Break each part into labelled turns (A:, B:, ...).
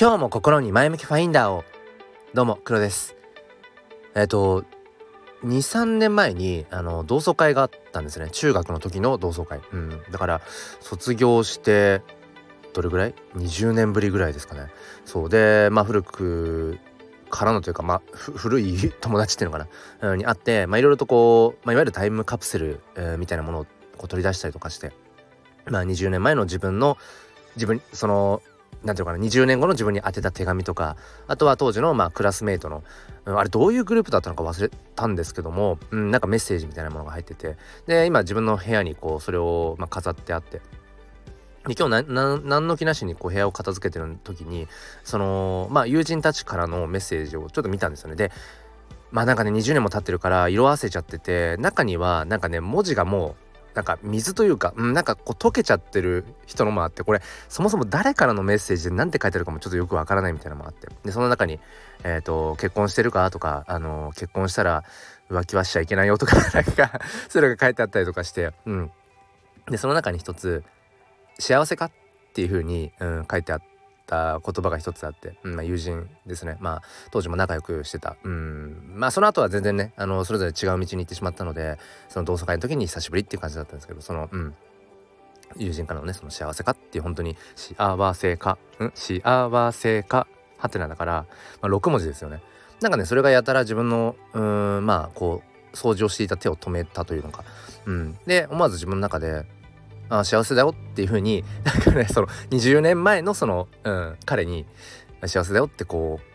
A: 今日も心に前向きファインダーを。どうも黒です。えっ、と23年前にあの同窓会があったんですね。中学の時の同窓会。うん。だから卒業してどれぐらい？20年ぶりぐらいですかね。そう。でまあ古くからのというかまあ古い 友達っていうのかな、うん、に会ってまあいろいろとこう、まあ、いわゆるタイムカプセル、えー、みたいなものをこう取り出したりとかしてまあ20年前の自分の自分その何て言うかな20年後の自分に宛てた手紙とかあとは当時のまあクラスメートの、あれどういうグループだったのか忘れたんですけども、うん、なんかメッセージみたいなものが入っててで今自分の部屋にこうそれをまあ飾ってあってで今日何の気なしにこう部屋を片付けてる時にそのまあ友人たちからのメッセージをちょっと見たんですよね。でまあなんかね20年も経ってるから色あせちゃってて中にはなんかね文字がもうなんか水というか、うん、なんかこう溶けちゃってる人のもあってこれそもそも誰からのメッセージで何て書いてあるかもちょっとよくわからないみたいなのもあってでその中に、えーと「結婚してるか?」とか、あの結婚したら浮気はしちゃいけないよ」とか なんかそれが書いてあったりとかして、うん、でその中に一つ「幸せか?」っていう風に、うん、書いてあって。た言葉が一つあって、うんまあ、友人ですね。まあ当時も仲良くしてた。うん。まあその後は全然ねあのそれぞれ違う道に行ってしまったのでその同窓会の時に久しぶりっていう感じだったんですけどそのうん。友人からのねその幸せかっていう本当に幸せかん幸せかはてなだから、まあ、6文字ですよね。なんかねそれがやたら自分のうんまあこう掃除をしていた手を止めたというのか、うん、で思わず自分の中であ幸せだよっていう風に なんかねその20年前のその、うん、彼に幸せだよってこう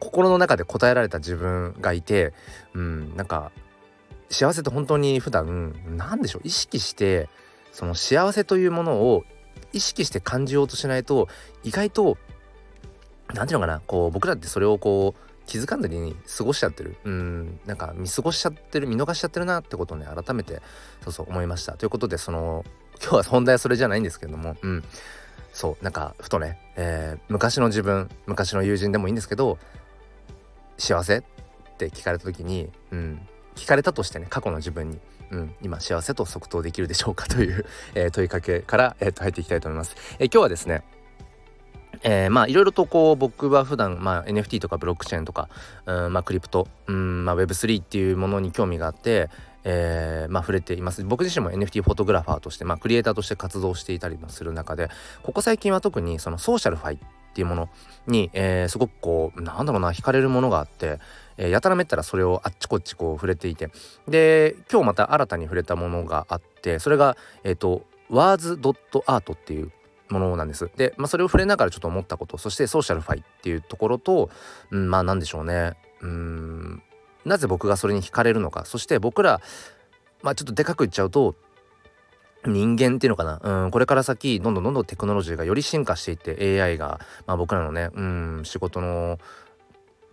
A: 心の中で答えられた自分がいて、うん、なんか幸せって本当に普段何でしょう意識してその幸せというものを意識して感じようとしないと意外と何ていうのかなこう僕らってそれをこう気づかんだりに過ごしちゃってる。うんなんか見過ごしちゃってる見逃しちゃってるなってことをね改めてそうそう思いました。ということでその今日は本題はそれじゃないんですけども。うん。そうなんかふとね、えー、昔の自分昔の友人でもいいんですけど幸せって聞かれた時に、うん、聞かれたとしてね過去の自分に、うん、今幸せと即答できるでしょうかという、えー、問いかけから、えー、と入っていきたいと思います。えー、今日はですねえー、まあいろいろとこう僕は普段まあ NFT とかブロックチェーンとか、うん、まあクリプト、うんまあ、Web3 っていうものに興味があって、えー、まあ触れています僕自身も NFT フォトグラファーとして、まあ、クリエイターとして活動していたりもする中でここ最近は特にその SocialFi っていうものに、えー、すごくこうなんだろうな惹かれるものがあって、えー、やたらめったらそれをあっちこっちこう触れていてで今日また新たに触れたものがあってそれがえっ、ー、と words.art っていうものなんです。で、まあ、それを触れながらちょっと思ったことそしてソーシャルファイっていうところと、うん、まあ何でしょうねうんなぜ僕がそれに惹かれるのかそして僕らまあちょっとでかく言っちゃうと人間っていうのかな、うん、これから先どんどんどんどんテクノロジーがより進化していって AI が、まあ、僕らのね、うん、仕事の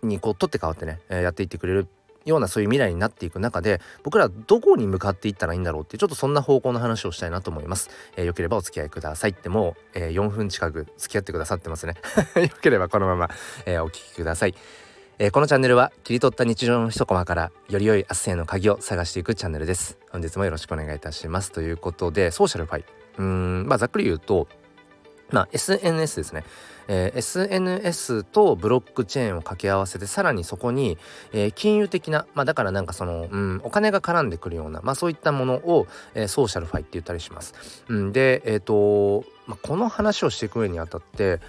A: にこう取って変わってね、え、やっていってくれるようなそういう未来になっていく中で僕らどこに向かっていったらいいんだろうってちょっとそんな方向の話をしたいなと思います。えー、よければお付き合いくださいってもう、えー、4分近く付き合ってくださってますね。よければこのまま、えー、お聞きください。えー、このチャンネルは切り取った日常の一コマからより良い明日への鍵を探していくチャンネルです。本日もよろしくお願いいたします。ということでソーシャルファイうんまあざっくり言うとまあ SNS ですね。えー、SNS とブロックチェーンを掛け合わせてさらにそこに、えー、金融的な、まあ、だからなんかその、うん、お金が絡んでくるような、まあ、そういったものを、えー、ソーシャルファイって言ったりします。うん、で、えっ、とまあ、この話をしていく上にあたって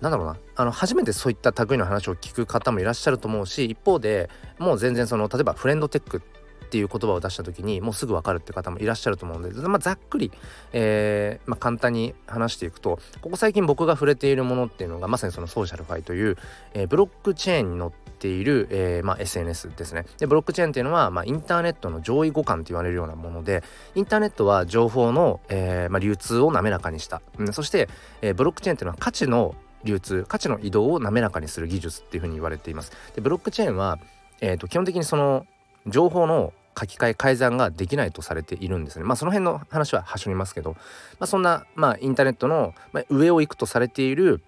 A: なんだろうな。あの初めてそういった類の話を聞く方もいらっしゃると思うし一方でもう全然その例えばフレンドテックっていう言葉を出した時にもうすぐ分かるって方もいらっしゃると思うので、まあ、ざっくり、えーまあ、簡単に話していくとここ最近僕が触れているものっていうのがまさにそのソーシャルファイという、えー、ブロックチェーンに乗っている、えーまあ、SNS ですね。でブロックチェーンっていうのは、まあ、インターネットの上位互換と言われるようなものでインターネットは情報の、えーまあ、流通を滑らかにした、うん、そして、えー、ブロックチェーンっていうのは価値の流通価値の移動を滑らかにする技術っていうふうに言われていますでブロックチェーンは、えーと基本的にその情報の書き換え改ざんができないとされているんですね。まあその辺の話は端折りますけど、まあ、そんな、まあ、インターネットの、ま、上を行くとされている、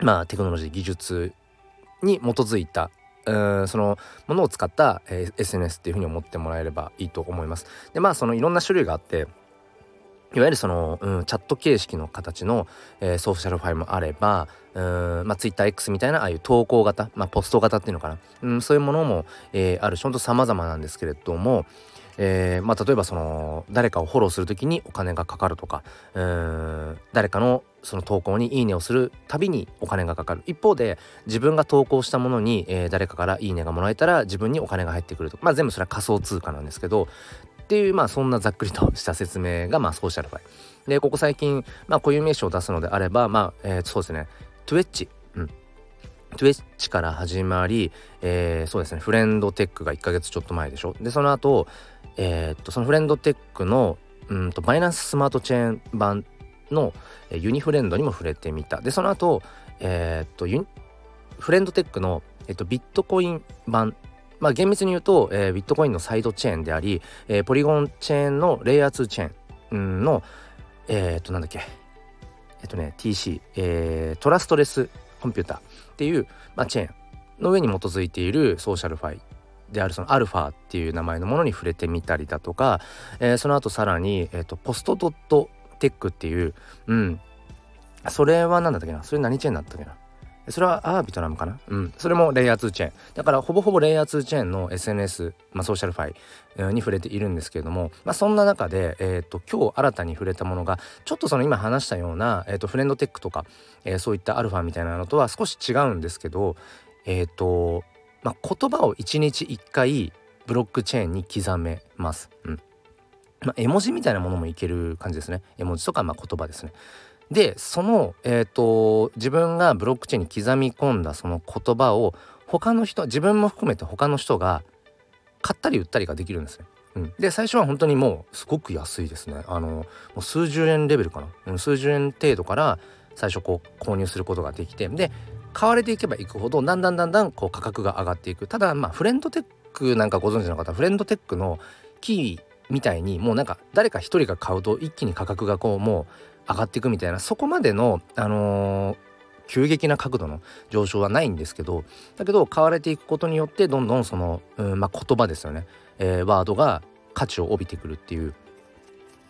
A: まあ、テクノロジー技術に基づいたうんそのものを使った、えー、SNS っていうふうに思ってもらえればいいと思います。でまあそのいろんな種類があっていわゆるその、うん、チャット形式の形の、えー、ソーシャルファイルもあれば、うんまあ、TwitterX みたいなああいう投稿型、まあ、ポスト型っていうのかな、うん、そういうものも、えー、あるしほんと様々なんですけれども、えーまあ、例えばその誰かをフォローする時にお金がかかるとかうん誰かのその投稿に「いいね」をするたびにお金がかかる。一方で自分が投稿したものに、えー、誰かから「いいね」がもらえたら自分にお金が入ってくるとか、まあ、全部それは仮想通貨なんですけどっていうまあそんなざっくりとした説明がまあソーシャルファイ。でここ最近まあ固有名詞を出すのであればまあ、えー、そうですね。Twitch うん。Twitch から始まり、えー、そうですね。フレンドテックが1ヶ月ちょっと前でしょ。でその後えー、っとそのフレンドテックのうんとバイナンススマートチェーン版のユニフレンドにも触れてみた。でその後えー、っとフレンドテックの、えっと、ビットコイン版まあ厳密に言うと、えー、ビットコインのサイドチェーンであり、えー、 Polygon チェーンのレイヤー2チェーンのえー、っとなんだっけ。えっとね TC、えー、 Trustless Computer っていう、まあ、チェーンの上に基づいている SocialFi であるそのアルファっていう名前のものに触れてみたりだとか、えー、その後さらに、えーと、 Post.tech っていう、うん、それは何だったっけな？それ何チェーンだったっけな？それは Arbitrum かな？うん。それもレイヤー2チェーン。だからほぼほぼレイヤー2チェーンの SNS、まあ、ソーシャルファイに触れているんですけれども、まあ、そんな中で、え、ー、と、今日新たに触れたものが、ちょっとその今話したような、え、ー、と、フレンドテックとか、えー、そういったアルファみたいなのとは少し違うんですけど、えっ、と、まあ、言葉を1日1回ブロックチェーンに刻めます。うん。まあ、絵文字みたいなものもいける感じですね。絵文字とか、まあ、言葉ですね。でその、えーと、自分がブロックチェーンに刻み込んだその言葉を他の人自分も含めて他の人が買ったり売ったりができるんですね。うん、で最初は本当にもうすごく安いですね。あのもう数十円レベルかな、うん、数十円程度から最初こう購入することができてで買われていけばいくほどだんだんだんだんこう価格が上がっていくただまあフレンドテックなんかご存知の方フレンドテックのキーみたいにもうなんか誰か一人が買うと一気に価格がこうもう上がっていくみたいなそこまでの、あのー、急激な角度の上昇はないんですけどだけど買われていくことによってどんどんその、うんまあ、言葉ですよね、えー、ワードが価値を帯びてくるっていう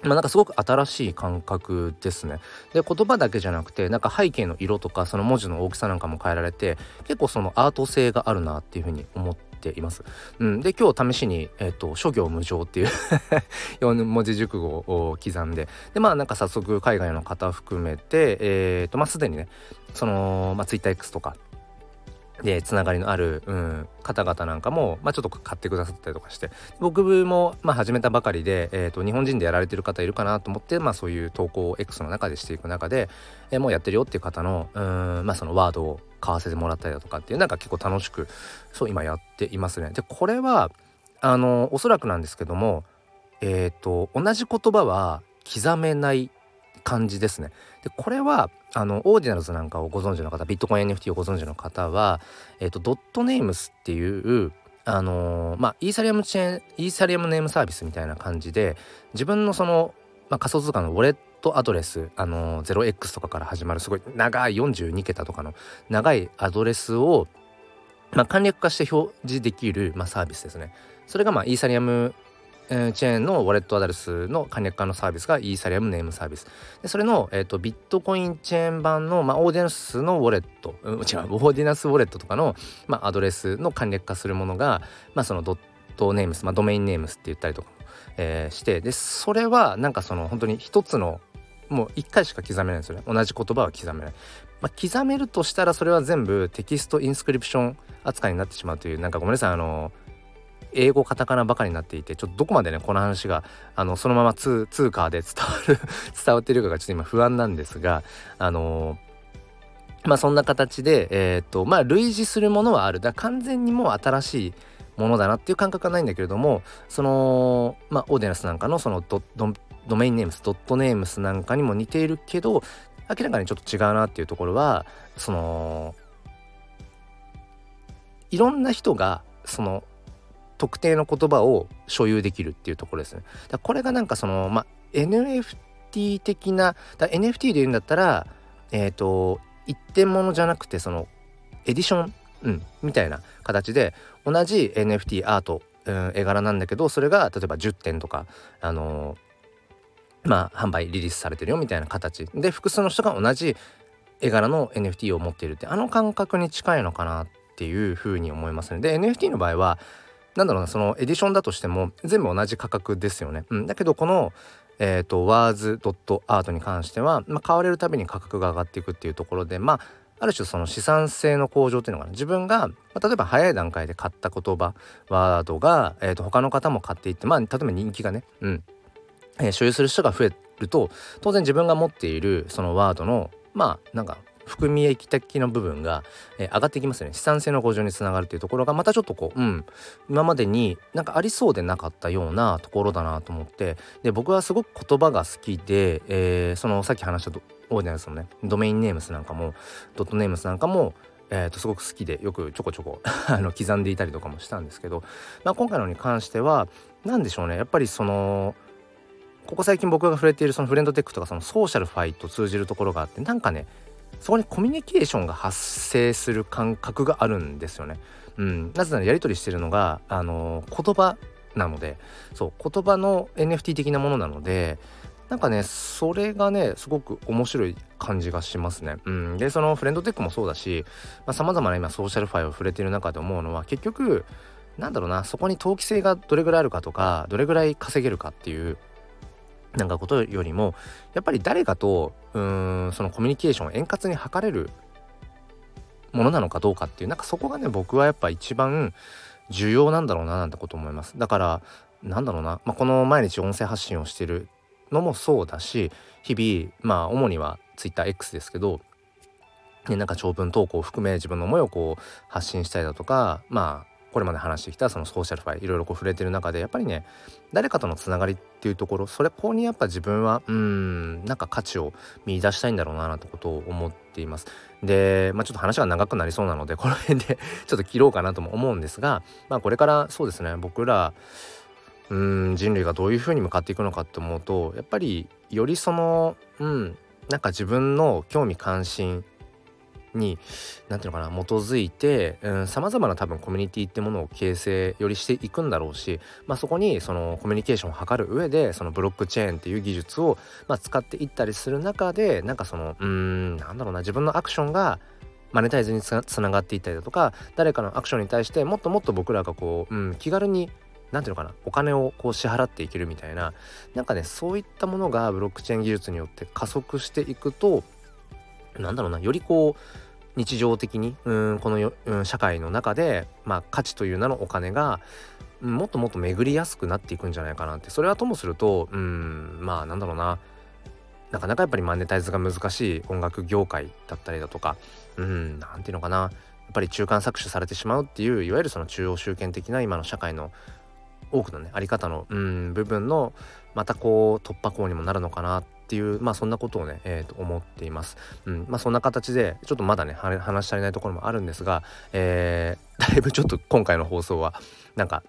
A: まあなんかすごく新しい感覚ですね。で言葉だけじゃなくてなんか背景の色とかその文字の大きさなんかも変えられて結構そのアート性があるなっていうふうに思っています。うん、で今日試しに、えーと、諸行無常っていう 4文字熟語を刻んででまあなんか早速海外の方含めてえ、ー、とまあすでにねその、まあ、TwitterX とかでつながりのある、うん、方々なんかも、まあ、ちょっと買ってくださったりとかして僕も、まあ、始めたばかりで、えーと、日本人でやられてる方いるかなと思って、まあ、そういう投稿を X の中でしていく中で、えー、もうやってるよっていう方のうん、まあ、そのワードを買わせてもらったりだとかっていうなんか結構楽しくそう今やっていますね。でこれはあのおそらくなんですけどもえっ、ー、と同じ言葉は刻めない感じですね。でこれはあの Ordinals なんかをご存知の方ビットコイン NFT をご存知の方は、えーと、.names っていうあのー、まあイーサリアムチェーン Ethereum Name Service みたいな感じで自分のその、まあ、仮想通貨のウォレットアドレスあのー、0x とかから始まるすごい長い42桁とかの長いアドレスを、まあ、簡略化して表示できる、まあ、サービスですね。それがまあイーサリアムえー、チェーンのウォレットアドレスの簡略化のサービスが Ethereum Name Service。でそれの、えーと、ビットコインチェーン版の、まあ、 Ordinals のウォレット、うん、違う、 Ordinals ウォレットとかの、まあ、アドレスの簡略化するものが、まあ、その.names、まあ、 domain names って言ったりとか、えー、して、で、それはなんかその本当に一つのもう一回しか刻めないんですよね。同じ言葉は刻めない。まあ、刻めるとしたらそれは全部 text inscription 扱いになってしまうというなんかごめんなさいあの英語カタカナばかりになっていてちょっとどこまでねこの話があのそのまま通通貨で伝わる 伝わってるかがちょっと今不安なんですがあのー、まあそんな形でえっ、とまあ類似するものはある。だ完全にもう新しいものだなっていう感覚はないんだけれどもそのまあ Ordinals なんかのそのドドドメインネームスドットネームスなんかにも似ているけど明らかにちょっと違うなっていうところはそのいろんな人がその特定の言葉を所有できるっていうところですね。だこれがなんかその、ま、NFT 的な NFT で言うんだったらえっ、ー、と一点物じゃなくてそのエディション、うん、みたいな形で同じ NFT アート、うん、絵柄なんだけどそれが例えば10点とかあのまあ販売リリースされてるよみたいな形で複数の人が同じ絵柄の NFT を持っているってあの感覚に近いのかなっていうふうに思いますね。で NFT の場合はなんだろうなそのエディションだとしても全部同じ価格ですよね。うん、だけどこのえーと、ワーズドットアートに関しては、まあ、買われるたびに価格が上がっていくっていうところでまあある種その資産性の向上っていうのかな。自分が、まあ、例えば早い段階で買った言葉ワードが、えーと、他の方も買っていってまあ例えば人気がね、うん。えー、所有する人が増えると当然自分が持っているそのワードのまあなんか含み益的な部分が、えー、上がってきますよね。資産性の向上につながるっていうところがまたちょっとこううん。今までになんかありそうでなかったようなところだなと思って。で僕はすごく言葉が好きで、えー、そのさっき話したオーディナルスのね。ドメインネームスなんかもドットネームスなんかもえー、とすごく好きでよくちょこちょこ あの刻んでいたりとかもしたんですけど、まあ、今回のに関しては何でしょうね。やっぱりそのここ最近僕が触れているそのフレンドテックとかそのソーシャルファイと通じるところがあってなんかねそこにコミュニケーションが発生する感覚があるんですよね。うん、なぜならやり取りしてるのがあの言葉なのでそう言葉の NFT 的なものなのでなんかねそれがねすごく面白い感じがしますね。うん、でそのフレンドテックもそうだしさまざ、まな今ソーシャルファイを触れてる中で思うのは結局なんだろうなそこに投機性がどれぐらいあるかとかどれぐらい稼げるかっていうなんかことよりもやっぱり誰かとうんそのコミュニケーションを円滑に図れるものなのかどうかっていうなんかそこがね僕はやっぱ一番重要なんだろうななんてこと思います。だからなんだろうな、まあ、この毎日音声発信をしてるのもそうだし日々まあ主には TwitterX ですけどね、なんか長文投稿を含め自分の思いをこう発信したりだとかまあこれまで話してきたそのソーシャルファイいろいろこう触れてる中でやっぱりね誰かとのつながりっていうところそれここにやっぱ自分はうんなんか価値を見出したいんだろうななんてことを思っています。でまあちょっと話が長くなりそうなのでこの辺で ちょっと切ろうかなとも思うんですがまあこれからそうですね僕らうん人類がどういうふうに向かっていくのかって思うとやっぱりよりそのうんなんか自分の興味関心に何ていうのかな基づいてさまざまな多分コミュニティってものを形成よりしていくんだろうし、まあ、そこにそのコミュニケーションを図る上でそのブロックチェーンっていう技術を、まあ、使っていったりする中でなんかそのうんなんだろうな自分のアクションがマネタイズにつながっていったりだとか誰かのアクションに対してもっともっと僕らがこう、うん、気軽に何ていうのかなお金をこう支払っていけるみたいななんかねそういったものがブロックチェーン技術によって加速していくとなんだろうなよりこう日常的にうんこのよ、うん、社会の中で、まあ、価値という名のお金がもっともっと巡りやすくなっていくんじゃないかなって。それはともするとうんまあなんだろうな。なかなかやっぱりマネタイズが難しい音楽業界だったりだとかうん何ていうのかな。やっぱり中間搾取されてしまうっていういわゆるその中央集権的な今の社会の多くのねあり方のうん部分のまたこう突破口にもなるのかなっっていうまあそんなことをね、えー、と思っています。うん。まあ、そんな形でちょっとまだね話し足りないところもあるんですが、えー、だいぶちょっと今回の放送はなんか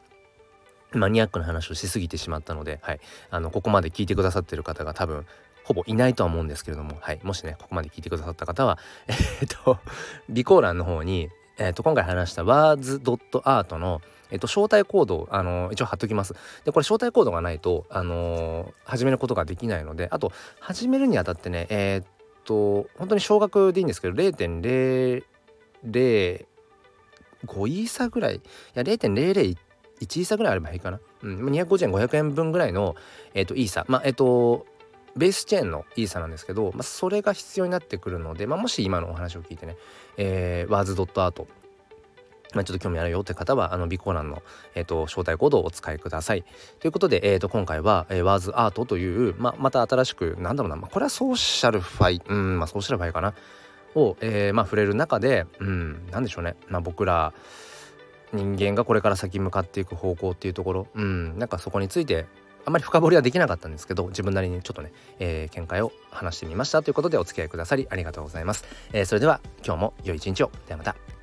A: マニアックな話をしすぎてしまったので、はい、あのここまで聞いてくださってる方が多分ほぼいないとは思うんですけれども、はい、もしねここまで聞いてくださった方は えっ、と備考欄の方に、えー、と今回話した words.art のえっと、招待コードを、あの、一応貼っときます。で、これ招待コードがないと、あの、始めることができないので、あと、始めるにあたってね、えー、っと、本当に少額でいいんですけど、0.005イーサぐらい、いや、0.001イーサぐらいあればいいかな。うん、250円、500円分ぐらいの、えっと、イーサ。まあ、えっと、ベースチェーンのイーサなんですけど、まあ、それが必要になってくるので、まあ、もし今のお話を聞いてね、えー、 Words.art まあ、ちょっと興味あるよって方は、あの、備考欄の、えっ、ー、と、招待コードをお使いください。ということで、えっ、ー、と、今回は、えー、 Words art という、まあ、また新しく、なんだろうな、まあ、これは SocialFi、うん、まあ、 SocialFi かな、を、えー、まあ、触れる中で、うん、なんでしょうね、まあ、僕ら、人間がこれから先向かっていく方向っていうところ、うん、なんかそこについて、あまり深掘りはできなかったんですけど自分なりにちょっとね、えー、見解を話してみました。ということでお付き合いくださりありがとうございます、えー、それでは今日も良い一日を。ではまた。